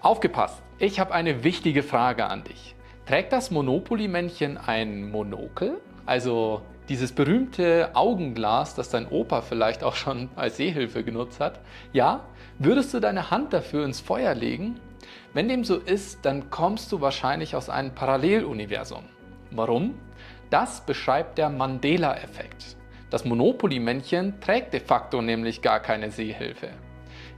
Aufgepasst, ich habe eine wichtige Frage an dich. Trägt das Monopoly-Männchen ein Monokel? Also dieses berühmte Augenglas, das dein Opa vielleicht auch schon als Sehhilfe genutzt hat. Ja, würdest du deine Hand dafür ins Feuer legen? Wenn dem so ist, dann kommst du wahrscheinlich aus einem Paralleluniversum. Warum? Das beschreibt der Mandela-Effekt. Das Monopoly-Männchen trägt de facto nämlich gar keine Sehhilfe.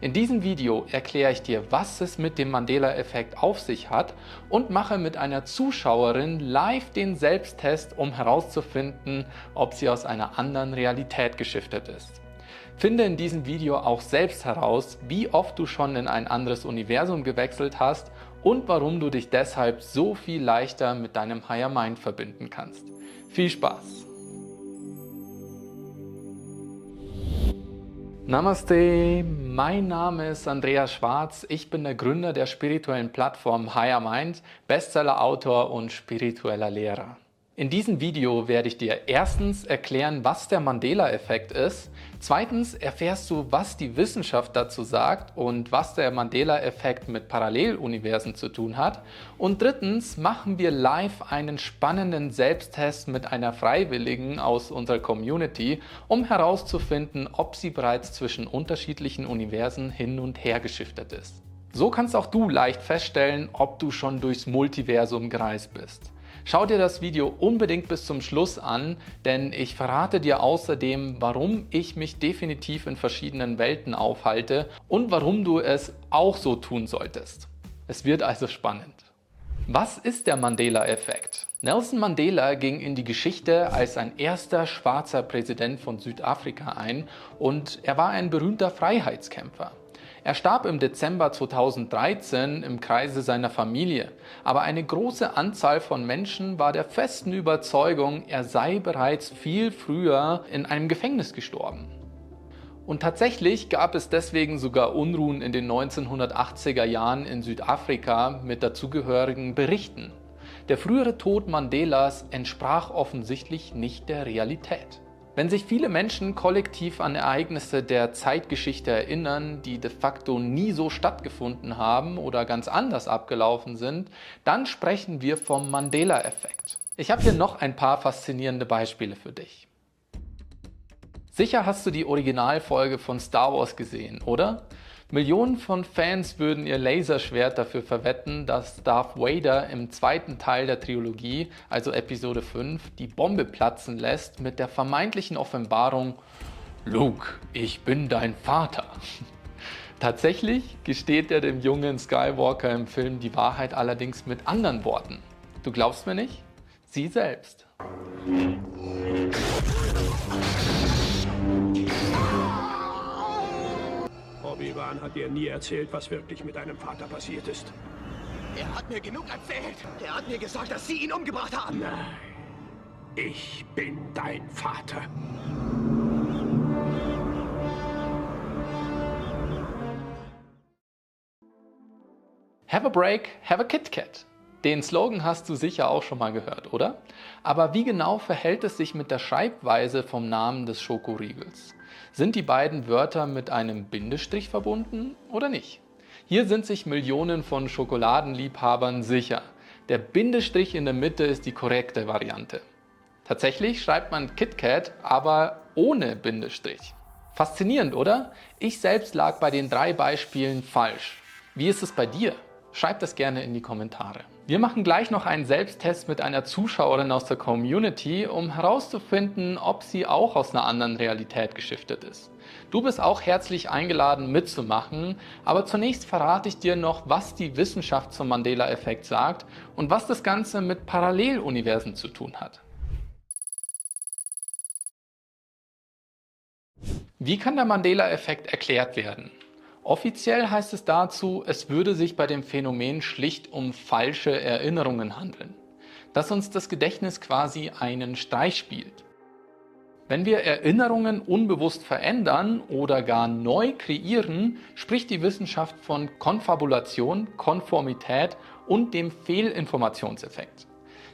In diesem Video erkläre ich dir, was es mit dem Mandela-Effekt auf sich hat und mache mit einer Zuschauerin live den Selbsttest, um herauszufinden, ob sie aus einer anderen Realität geschiftet ist. Finde in diesem Video auch selbst heraus, wie oft du schon in ein anderes Universum gewechselt hast und warum du dich deshalb so viel leichter mit deinem Higher Mind verbinden kannst. Viel Spaß! Namaste, mein Name ist Andreas Schwarz. Ich bin der Gründer der spirituellen Plattform Higher Mind, Bestseller-Autor und spiritueller Lehrer. In diesem Video werde ich dir erstens erklären, was der Mandela-Effekt ist. Zweitens erfährst du, was die Wissenschaft dazu sagt und was der Mandela-Effekt mit Paralleluniversen zu tun hat. Und drittens machen wir live einen spannenden Selbsttest mit einer Freiwilligen aus unserer Community, um herauszufinden, ob sie bereits zwischen unterschiedlichen Universen hin und her geschiftet ist. So kannst auch du leicht feststellen, ob du schon durchs Multiversum gereist bist. Schau dir das Video unbedingt bis zum Schluss an, denn ich verrate dir außerdem, warum ich mich definitiv in verschiedenen Welten aufhalte und warum du es auch so tun solltest. Es wird also spannend. Was ist der Mandela-Effekt? Nelson Mandela ging in die Geschichte als ein erster schwarzer Präsident von Südafrika ein und er war ein berühmter Freiheitskämpfer. Er starb im Dezember 2013 im Kreise seiner Familie, aber eine große Anzahl von Menschen war der festen Überzeugung, er sei bereits viel früher in einem Gefängnis gestorben. Und tatsächlich gab es deswegen sogar Unruhen in den 1980er Jahren in Südafrika mit dazugehörigen Berichten. Der frühere Tod Mandelas entsprach offensichtlich nicht der Realität. Wenn sich viele Menschen kollektiv an Ereignisse der Zeitgeschichte erinnern, die de facto nie so stattgefunden haben oder ganz anders abgelaufen sind, dann sprechen wir vom Mandela-Effekt. Ich habe hier noch ein paar faszinierende Beispiele für dich. Sicher hast du die Originalfolge von Star Wars gesehen, oder? Millionen von Fans würden ihr Laserschwert dafür verwetten, dass Darth Vader im zweiten Teil der Trilogie, also Episode 5, die Bombe platzen lässt mit der vermeintlichen Offenbarung Luke, ich bin dein Vater. Tatsächlich gesteht er dem jungen Skywalker im Film die Wahrheit allerdings mit anderen Worten. Du glaubst mir nicht? Sie selbst. Obi-Wan hat dir nie erzählt, was wirklich mit deinem Vater passiert ist. Er hat mir genug erzählt. Er hat mir gesagt, dass Sie ihn umgebracht haben. Nein. Ich bin dein Vater. Have a break, have a Kit Kat. Den Slogan hast du sicher auch schon mal gehört, oder? Aber wie genau verhält es sich mit der Schreibweise vom Namen des Schokoriegels? Sind die beiden Wörter mit einem Bindestrich verbunden oder nicht? Hier sind sich Millionen von Schokoladenliebhabern sicher. Der Bindestrich in der Mitte ist die korrekte Variante. Tatsächlich schreibt man KitKat aber ohne Bindestrich. Faszinierend, oder? Ich selbst lag bei den drei Beispielen falsch. Wie ist es bei dir? Schreib das gerne in die Kommentare. Wir machen gleich noch einen Selbsttest mit einer Zuschauerin aus der Community, um herauszufinden, ob sie auch aus einer anderen Realität geschiftet ist. Du bist auch herzlich eingeladen mitzumachen, aber zunächst verrate ich dir noch, was die Wissenschaft zum Mandela-Effekt sagt und was das Ganze mit Paralleluniversen zu tun hat. Wie kann der Mandela-Effekt erklärt werden? Offiziell heißt es dazu, es würde sich bei dem Phänomen schlicht um falsche Erinnerungen handeln, dass uns das Gedächtnis quasi einen Streich spielt. Wenn wir Erinnerungen unbewusst verändern oder gar neu kreieren, spricht die Wissenschaft von Konfabulation, Konformität und dem Fehlinformationseffekt.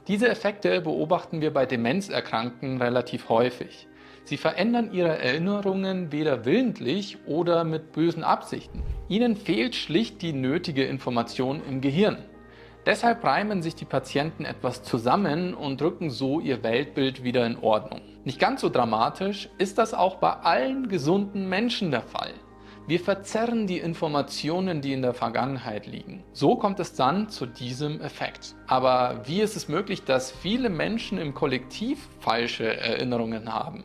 Diese Effekte beobachten wir bei Demenzerkrankten relativ häufig. Sie verändern ihre Erinnerungen weder willentlich oder mit bösen Absichten. Ihnen fehlt schlicht die nötige Information im Gehirn. Deshalb reimen sich die Patienten etwas zusammen und drücken so ihr Weltbild wieder in Ordnung. Nicht ganz so dramatisch ist das auch bei allen gesunden Menschen der Fall. Wir verzerren die Informationen, die in der Vergangenheit liegen. So kommt es dann zu diesem Effekt. Aber wie ist es möglich, dass viele Menschen im Kollektiv falsche Erinnerungen haben?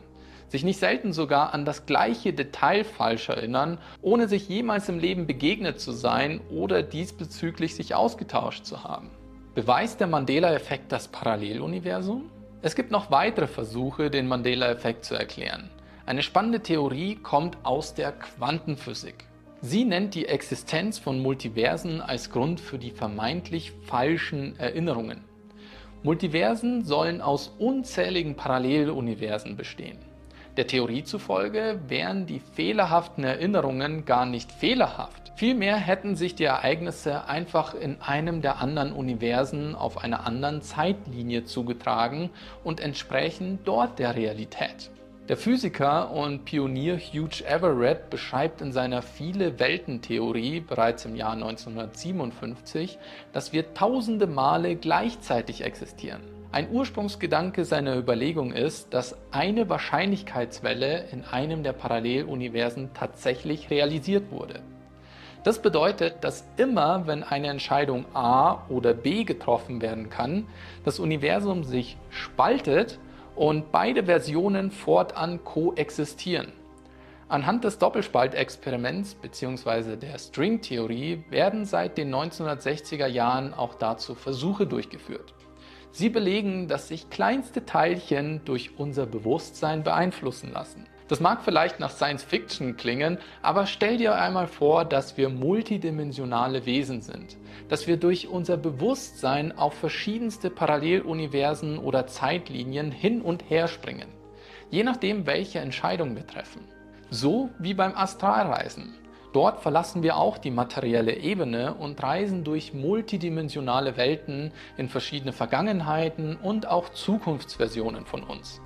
Sich nicht selten sogar an das gleiche Detail falsch erinnern, ohne sich jemals im Leben begegnet zu sein oder diesbezüglich sich ausgetauscht zu haben. Beweist der Mandela-Effekt das Paralleluniversum? Es gibt noch weitere Versuche, den Mandela-Effekt zu erklären. Eine spannende Theorie kommt aus der Quantenphysik. Sie nennt die Existenz von Multiversen als Grund für die vermeintlich falschen Erinnerungen. Multiversen sollen aus unzähligen Paralleluniversen bestehen. Der Theorie zufolge wären die fehlerhaften Erinnerungen gar nicht fehlerhaft. Vielmehr hätten sich die Ereignisse einfach in einem der anderen Universen auf einer anderen Zeitlinie zugetragen und entsprechen dort der Realität. Der Physiker und Pionier Hugh Everett beschreibt in seiner Viele-Welten-Theorie bereits im Jahr 1957, dass wir tausende Male gleichzeitig existieren. Ein Ursprungsgedanke seiner Überlegung ist, dass eine Wahrscheinlichkeitswelle in einem der Paralleluniversen tatsächlich realisiert wurde. Das bedeutet, dass immer, wenn eine Entscheidung A oder B getroffen werden kann, das Universum sich spaltet und beide Versionen fortan koexistieren. Anhand des Doppelspaltexperiments bzw. der Stringtheorie werden seit den 1960er Jahren auch dazu Versuche durchgeführt. Sie belegen, dass sich kleinste Teilchen durch unser Bewusstsein beeinflussen lassen. Das mag vielleicht nach Science Fiction klingen, aber stell dir einmal vor, dass wir multidimensionale Wesen sind, dass wir durch unser Bewusstsein auf verschiedenste Paralleluniversen oder Zeitlinien hin und her springen, je nachdem, welche Entscheidung wir treffen. So wie beim Astralreisen. Dort verlassen wir auch die materielle Ebene und reisen durch multidimensionale Welten in verschiedene Vergangenheiten und auch Zukunftsversionen von uns.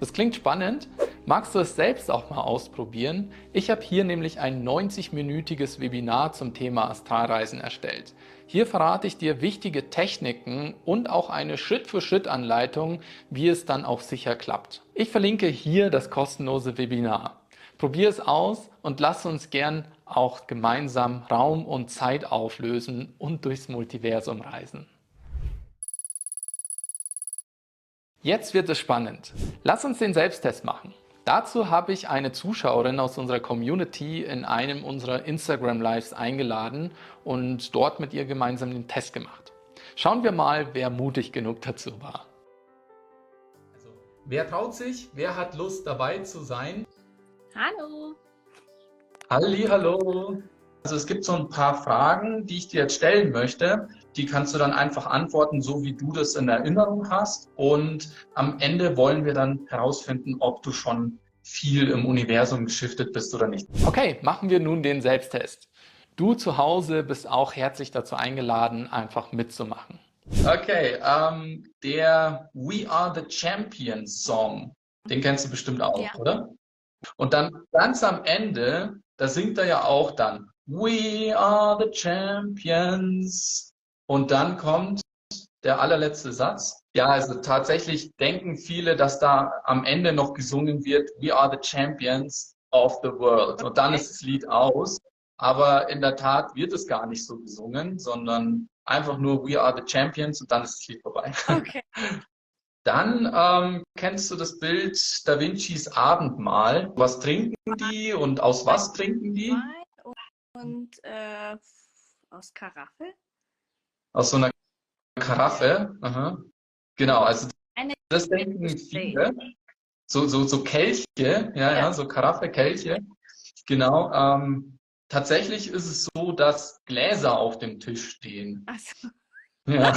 Das klingt spannend. Magst du es selbst auch mal ausprobieren? Ich habe hier nämlich ein 90-minütiges Webinar zum Thema Astralreisen erstellt. Hier verrate ich dir wichtige Techniken und auch eine Schritt-für-Schritt-Anleitung, wie es dann auch sicher klappt. Ich verlinke hier das kostenlose Webinar. Probier es aus und lass uns gern auch gemeinsam Raum und Zeit auflösen und durchs Multiversum reisen. Jetzt wird es spannend. Lass uns den Selbsttest machen. Dazu habe ich eine Zuschauerin aus unserer Community in einem unserer Instagram Lives eingeladen und dort mit ihr gemeinsam den Test gemacht. Schauen wir mal, wer mutig genug dazu war. Also, wer traut sich? Wer hat Lust dabei zu sein? Hallo. Halli, hallo. Also es gibt so ein paar Fragen, die ich dir jetzt stellen möchte. Die kannst du dann einfach antworten, so wie du das in Erinnerung hast. Und am Ende wollen wir dann herausfinden, ob du schon viel im Universum geschiftet bist oder nicht. Okay, machen wir nun den Selbsttest. Du zu Hause bist auch herzlich dazu eingeladen, einfach mitzumachen. Okay, ähm, der We Are the Champions Song, den kennst du bestimmt auch, ja. oder? Und dann ganz am Ende, da singt er ja auch dann We are the champions. Und dann kommt der allerletzte Satz. Ja, also tatsächlich denken viele, dass da am Ende noch gesungen wird, We are the champions of the world. Und dann ist das Lied aus. Aber in der Tat wird es gar nicht so gesungen, sondern einfach nur We are the champions und dann ist das Lied vorbei. Okay. Dann ähm, kennst du das Bild Da Vincis Abendmahl. Was trinken die und aus was trinken die? Und äh, aus Karaffe. Aus so einer Karaffe. Aha. Genau, also das denken viele. So, so, so Kelche, ja, ja, ja, so Karaffe, Kelche. Genau. Ähm, tatsächlich ist es so, dass Gläser auf dem Tisch stehen. Ach so. Ja.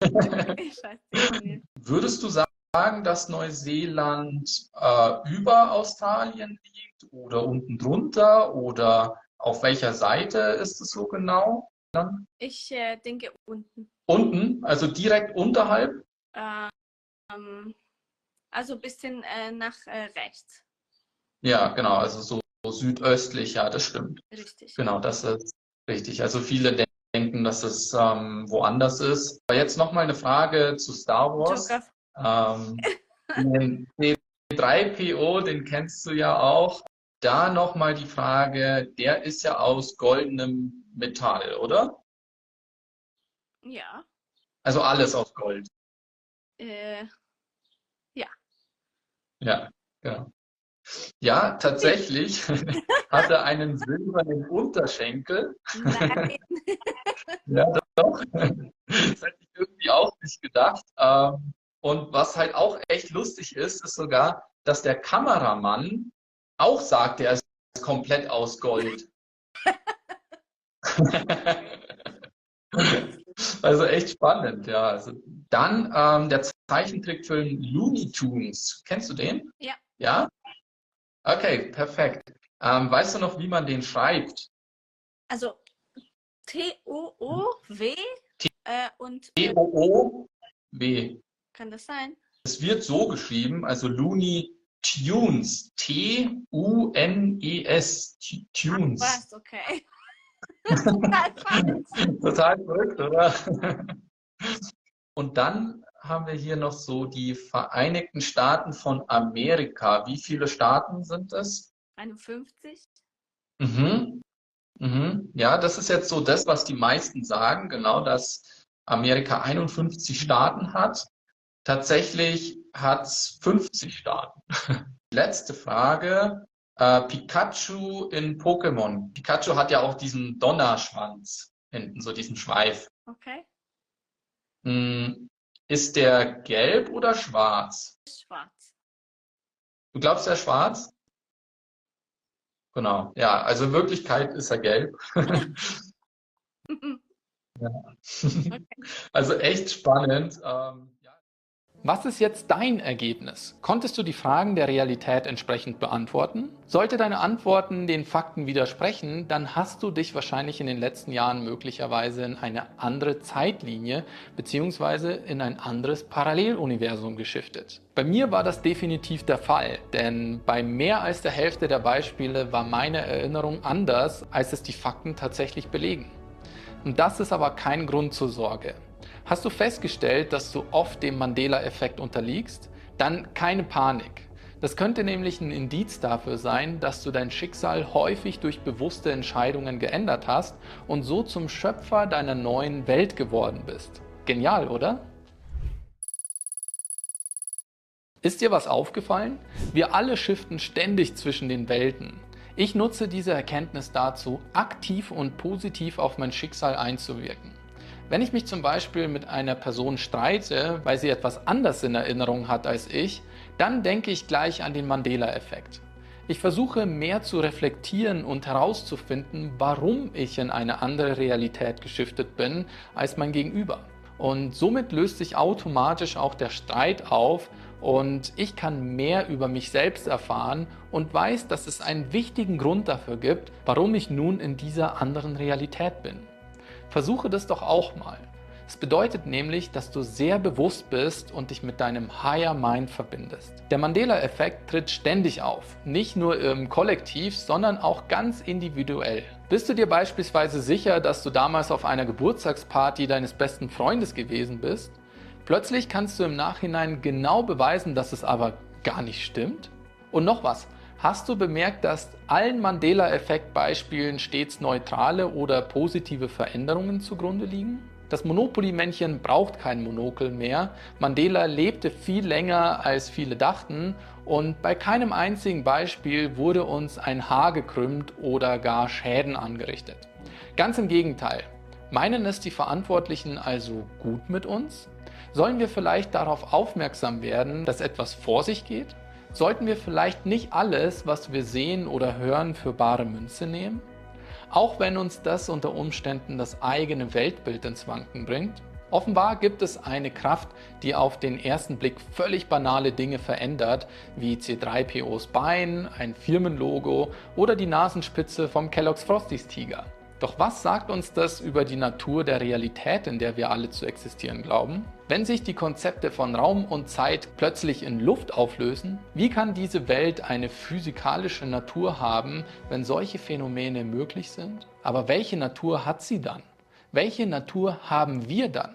Würdest du sagen, dass Neuseeland äh, über Australien liegt oder unten drunter oder auf welcher Seite ist es so genau? Ich äh, denke unten. Unten, also direkt unterhalb? Ähm, Also ein bisschen äh, nach äh, rechts. Ja, genau, also so südöstlich, ja, das stimmt. Richtig. Genau, das ist richtig. Also viele denken, dass es ähm, woanders ist. Aber jetzt nochmal eine Frage zu Star Wars. Ähm, den C3PO, den kennst du ja auch. Da nochmal die Frage, der ist ja aus goldenem Metall, oder? Ja. Also alles aus Gold. Äh, ja. Ja, genau. Ja, tatsächlich hat er einen silbernen Unterschenkel. Nein. ja, doch. Das hätte ich irgendwie auch nicht gedacht. Ähm, und was halt auch echt lustig ist, ist sogar, dass der Kameramann auch sagt, er ist komplett aus Gold. also echt spannend, ja. Also dann ähm, der Zeichentrickfilm Looney Tunes. Kennst du den? Ja. Ja? Okay, perfekt. Ähm, weißt du noch, wie man den schreibt? Also T-O-O-W äh, und. T-O-O-W. Kann das sein? Es wird so geschrieben, also Looney Tunes. T-U-N-E-S. Tunes. Ach, was, okay. Total verrückt, oder? Und dann haben wir hier noch so die Vereinigten Staaten von Amerika. Wie viele Staaten sind es? 51. Mhm. Mhm. Ja, das ist jetzt so das, was die meisten sagen, genau, dass Amerika 51 Staaten hat. Tatsächlich hat es 50 Staaten. Letzte Frage. Äh, Pikachu in Pokémon. Pikachu hat ja auch diesen Donnerschwanz hinten, so diesen Schweif. Okay. Hm, ist der gelb oder schwarz? Schwarz. Du glaubst, er ist schwarz? Genau. Ja, also in Wirklichkeit ist er gelb. ja. okay. Also echt spannend. Ähm, was ist jetzt dein Ergebnis? Konntest du die Fragen der Realität entsprechend beantworten? Sollte deine Antworten den Fakten widersprechen, dann hast du dich wahrscheinlich in den letzten Jahren möglicherweise in eine andere Zeitlinie bzw. in ein anderes Paralleluniversum geschiftet. Bei mir war das definitiv der Fall, denn bei mehr als der Hälfte der Beispiele war meine Erinnerung anders, als es die Fakten tatsächlich belegen. Und das ist aber kein Grund zur Sorge. Hast du festgestellt, dass du oft dem Mandela-Effekt unterliegst? Dann keine Panik. Das könnte nämlich ein Indiz dafür sein, dass du dein Schicksal häufig durch bewusste Entscheidungen geändert hast und so zum Schöpfer deiner neuen Welt geworden bist. Genial, oder? Ist dir was aufgefallen? Wir alle shiften ständig zwischen den Welten. Ich nutze diese Erkenntnis dazu, aktiv und positiv auf mein Schicksal einzuwirken. Wenn ich mich zum Beispiel mit einer Person streite, weil sie etwas anders in Erinnerung hat als ich, dann denke ich gleich an den Mandela-Effekt. Ich versuche mehr zu reflektieren und herauszufinden, warum ich in eine andere Realität geschiftet bin als mein Gegenüber. Und somit löst sich automatisch auch der Streit auf und ich kann mehr über mich selbst erfahren und weiß, dass es einen wichtigen Grund dafür gibt, warum ich nun in dieser anderen Realität bin. Versuche das doch auch mal. Es bedeutet nämlich, dass du sehr bewusst bist und dich mit deinem Higher Mind verbindest. Der Mandela-Effekt tritt ständig auf, nicht nur im Kollektiv, sondern auch ganz individuell. Bist du dir beispielsweise sicher, dass du damals auf einer Geburtstagsparty deines besten Freundes gewesen bist? Plötzlich kannst du im Nachhinein genau beweisen, dass es aber gar nicht stimmt. Und noch was, Hast du bemerkt, dass allen Mandela-Effekt-Beispielen stets neutrale oder positive Veränderungen zugrunde liegen? Das Monopoly-Männchen braucht kein Monokel mehr. Mandela lebte viel länger, als viele dachten. Und bei keinem einzigen Beispiel wurde uns ein Haar gekrümmt oder gar Schäden angerichtet. Ganz im Gegenteil. Meinen es die Verantwortlichen also gut mit uns? Sollen wir vielleicht darauf aufmerksam werden, dass etwas vor sich geht? Sollten wir vielleicht nicht alles, was wir sehen oder hören, für bare Münze nehmen? Auch wenn uns das unter Umständen das eigene Weltbild ins Wanken bringt? Offenbar gibt es eine Kraft, die auf den ersten Blick völlig banale Dinge verändert, wie C3POs Bein, ein Firmenlogo oder die Nasenspitze vom Kellogg's Frosties Tiger. Doch was sagt uns das über die Natur der Realität, in der wir alle zu existieren glauben? Wenn sich die Konzepte von Raum und Zeit plötzlich in Luft auflösen, wie kann diese Welt eine physikalische Natur haben, wenn solche Phänomene möglich sind? Aber welche Natur hat sie dann? Welche Natur haben wir dann?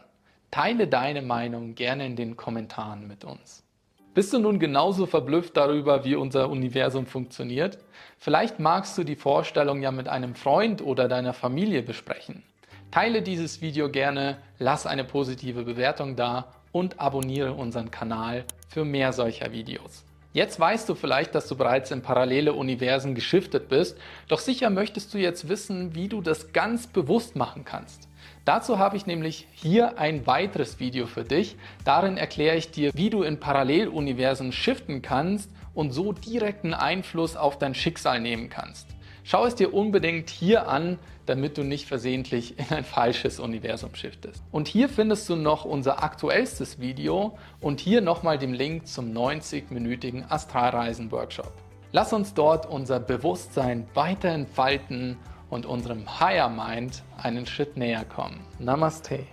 Teile deine Meinung gerne in den Kommentaren mit uns. Bist du nun genauso verblüfft darüber, wie unser Universum funktioniert? Vielleicht magst du die Vorstellung ja mit einem Freund oder deiner Familie besprechen. Teile dieses Video gerne, lass eine positive Bewertung da und abonniere unseren Kanal für mehr solcher Videos. Jetzt weißt du vielleicht, dass du bereits in parallele Universen geschiftet bist, doch sicher möchtest du jetzt wissen, wie du das ganz bewusst machen kannst. Dazu habe ich nämlich hier ein weiteres Video für dich. Darin erkläre ich dir, wie du in Paralleluniversen shiften kannst und so direkten Einfluss auf dein Schicksal nehmen kannst. Schau es dir unbedingt hier an, damit du nicht versehentlich in ein falsches Universum shiftest. Und hier findest du noch unser aktuellstes Video und hier nochmal den Link zum 90-minütigen Astralreisen-Workshop. Lass uns dort unser Bewusstsein weiter entfalten und unserem Higher Mind einen Schritt näher kommen. Namaste.